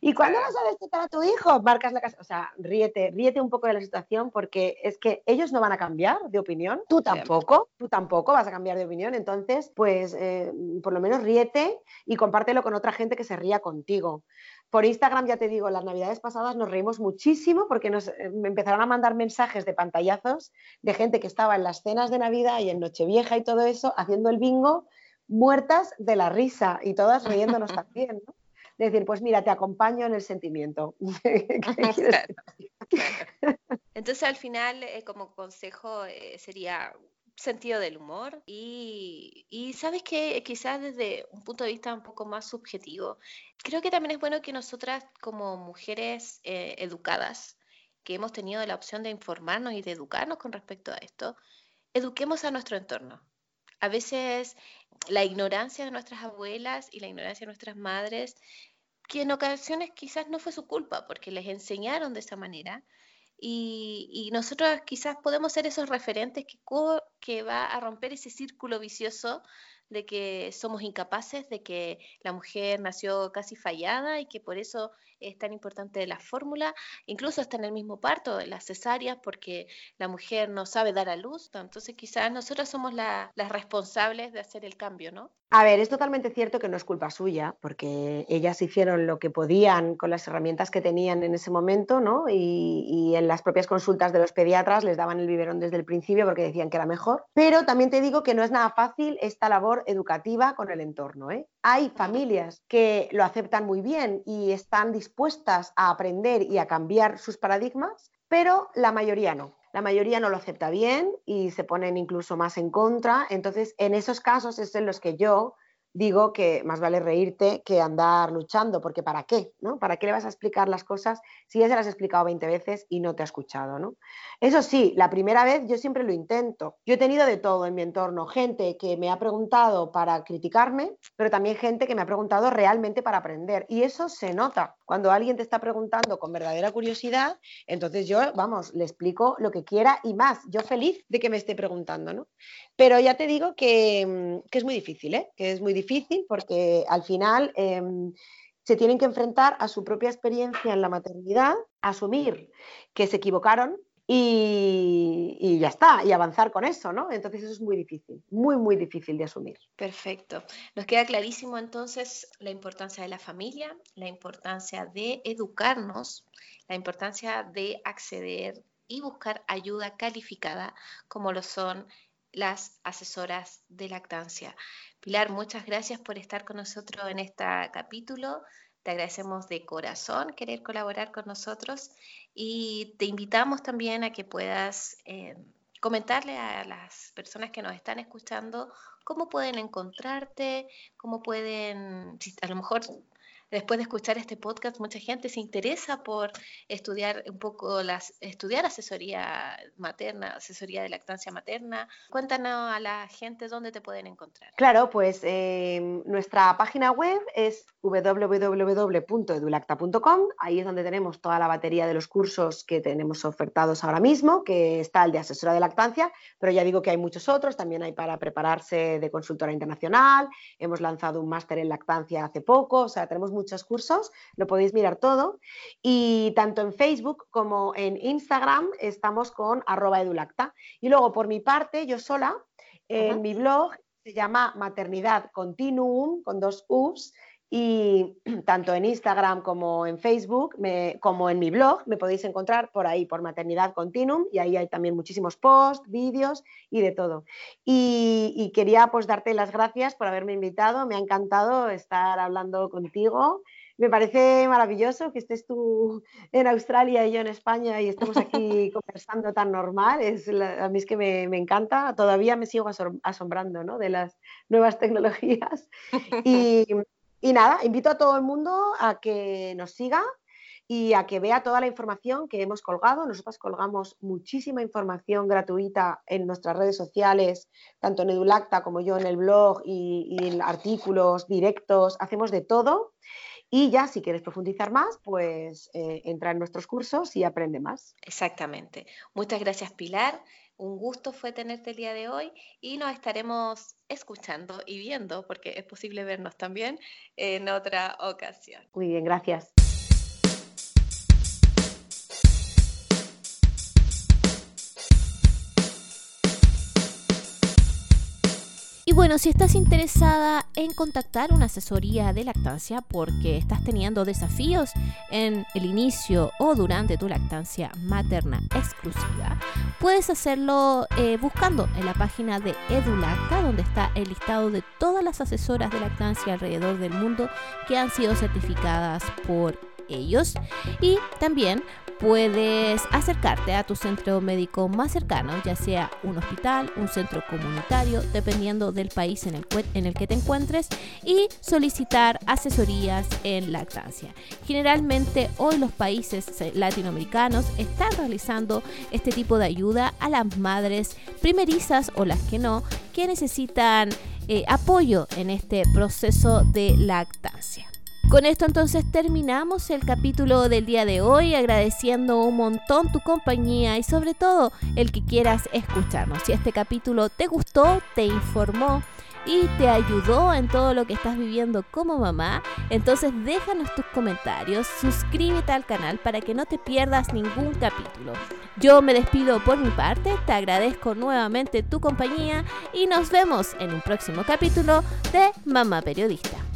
¿y cuándo vas a destetar a tu hijo? Marcas la casilla. O sea, ríete, ríete un poco de la situación porque es que ellos no van a cambiar de opinión, tú tampoco, tú tampoco vas a cambiar de opinión. Entonces, pues eh, por lo menos ríete y compártelo con otra gente que se ría contigo. Por Instagram, ya te digo, las navidades pasadas nos reímos muchísimo porque nos eh, empezaron a mandar mensajes de pantallazos de gente que estaba en las cenas de Navidad y en Nochevieja y todo eso, haciendo el bingo, muertas de la risa y todas riéndonos también, ¿no? Decir, pues mira, te acompaño en el sentimiento. Entonces, al final, eh, como consejo, eh, sería sentido del humor y, sabes que quizás desde un punto de vista un poco más subjetivo, creo que también es bueno que nosotras como mujeres eh, educadas, que hemos tenido la opción de informarnos y de educarnos con respecto a esto, eduquemos a nuestro entorno. A veces la ignorancia de nuestras abuelas y la ignorancia de nuestras madres, que en ocasiones quizás no fue su culpa porque les enseñaron de esa manera, y, nosotros quizás podemos ser esos referentes que, que va a romper ese círculo vicioso de que somos incapaces, de que la mujer nació casi fallada y que por eso es tan importante la fórmula, incluso está en el mismo parto, las cesáreas, porque la mujer no sabe dar a luz, entonces quizás nosotras somos las responsables de hacer el cambio, ¿no? A ver, es totalmente cierto que no es culpa suya, porque ellas hicieron lo que podían con las herramientas que tenían en ese momento, ¿no? Y, y, en las propias consultas de los pediatras les daban el biberón desde el principio porque decían que era mejor. Pero también te digo que no es nada fácil esta labor educativa con el entorno. ¿eh? Hay familias que lo aceptan muy bien y están dispuestas a aprender y a cambiar sus paradigmas, pero la mayoría no la mayoría no lo acepta bien y se ponen incluso más en contra. Entonces, en esos casos es en los que yo digo que más vale reírte que andar luchando, porque ¿para qué? ¿no? ¿Para qué le vas a explicar las cosas si ya se las has explicado 20 veces y no te ha escuchado? ¿no? Eso sí, la primera vez yo siempre lo intento. Yo he tenido de todo en mi entorno, gente que me ha preguntado para criticarme, pero también gente que me ha preguntado realmente para aprender. Y eso se nota. Cuando alguien te está preguntando con verdadera curiosidad, entonces yo, vamos, le explico lo que quiera y más. Yo feliz de que me esté preguntando, ¿no? Pero ya te digo que, mm, que es muy difícil, ¿eh? Que es muy difícil porque al final em, se tienen que enfrentar a su propia experiencia en la maternidad, asumir que se equivocaron y, ya está, y avanzar con eso, ¿no? Entonces eso es muy difícil, muy, muy difícil de asumir. Perfecto. Nos queda clarísimo entonces la importancia de la familia, la importancia de educarnos, la importancia de acceder y buscar ayuda calificada como lo son las asesoras de lactancia. Pilar, muchas gracias por estar con nosotros en este capítulo. Te agradecemos de corazón querer colaborar con nosotros y te invitamos también a que puedas eh, comentarle a las personas que nos están escuchando cómo pueden encontrarte, cómo pueden, a lo mejor después de escuchar este podcast, mucha gente se interesa por estudiar un poco las, estudiar asesoría materna, asesoría de lactancia materna. Cuéntanos a la gente dónde te pueden encontrar. Claro, pues eh, nuestra página web es www.edulacta.com. Ahí es donde tenemos toda la batería de los cursos que tenemos ofertados ahora mismo, que está el de asesora de lactancia, pero ya digo que hay muchos otros. También hay para prepararse de consultora internacional. Hemos lanzado un máster en lactancia hace poco. O sea, tenemos muchos cursos, lo podéis mirar todo. Y tanto en Facebook como en Instagram estamos con arroba edulacta. Y luego, por mi parte, yo sola, en mi blog se llama Maternidad Continuum, con dos U's, y tanto en Instagram como en Facebook, como en mi blog, me podéis encontrar por ahí, por Maternidad Continuum, y ahí hay también muchísimos posts, vídeos y de todo. Y, quería pues darte las gracias por haberme invitado, me ha encantado estar hablando contigo. Me parece maravilloso que estés tú en Australia y yo en España y estemos aquí conversando tan normal. Es a mí es que me, me, encanta. Todavía me sigo asombrando ¿no? de las nuevas tecnologías. Y, y nada, invito a todo el mundo a que nos siga y a que vea toda la información que hemos colgado. Nosotros colgamos muchísima información gratuita en nuestras redes sociales, tanto en Edulacta como yo en el blog y, y artículos directos, hacemos de todo. Y ya si quieres profundizar más, pues eh, entra en nuestros cursos y aprende más. Exactamente. Muchas gracias Pilar. Un gusto fue tenerte el día de hoy y nos estaremos escuchando y viendo, porque es posible vernos también en otra ocasión. Muy bien, gracias. Y bueno, si estás interesada en contactar una asesoría de lactancia porque estás teniendo desafíos en el inicio o durante tu lactancia materna exclusiva, puedes hacerlo eh, buscando en la página de EduLacta, donde está el listado de todas las asesoras de lactancia alrededor del mundo que han sido certificadas por ellos. Y también puedes acercarte a tu centro médico más cercano, ya sea un hospital, un centro comunitario, dependiendo del país en el, que te encuentres, y solicitar asesorías en lactancia. Generalmente hoy los países latinoamericanos están realizando este tipo de ayuda a las madres primerizas o las que no, que necesitan eh, apoyo en este proceso de lactancia. Con esto entonces terminamos el capítulo del día de hoy, agradeciendo un montón tu compañía y sobre todo el que quieras escucharnos. Si este capítulo te gustó, te informó, y te ayudó en todo lo que estás viviendo como mamá, entonces déjanos tus comentarios, suscríbete al canal para que no te pierdas ningún capítulo. Yo me despido por mi parte, te agradezco nuevamente tu compañía y nos vemos en un próximo capítulo de Mamá Periodista.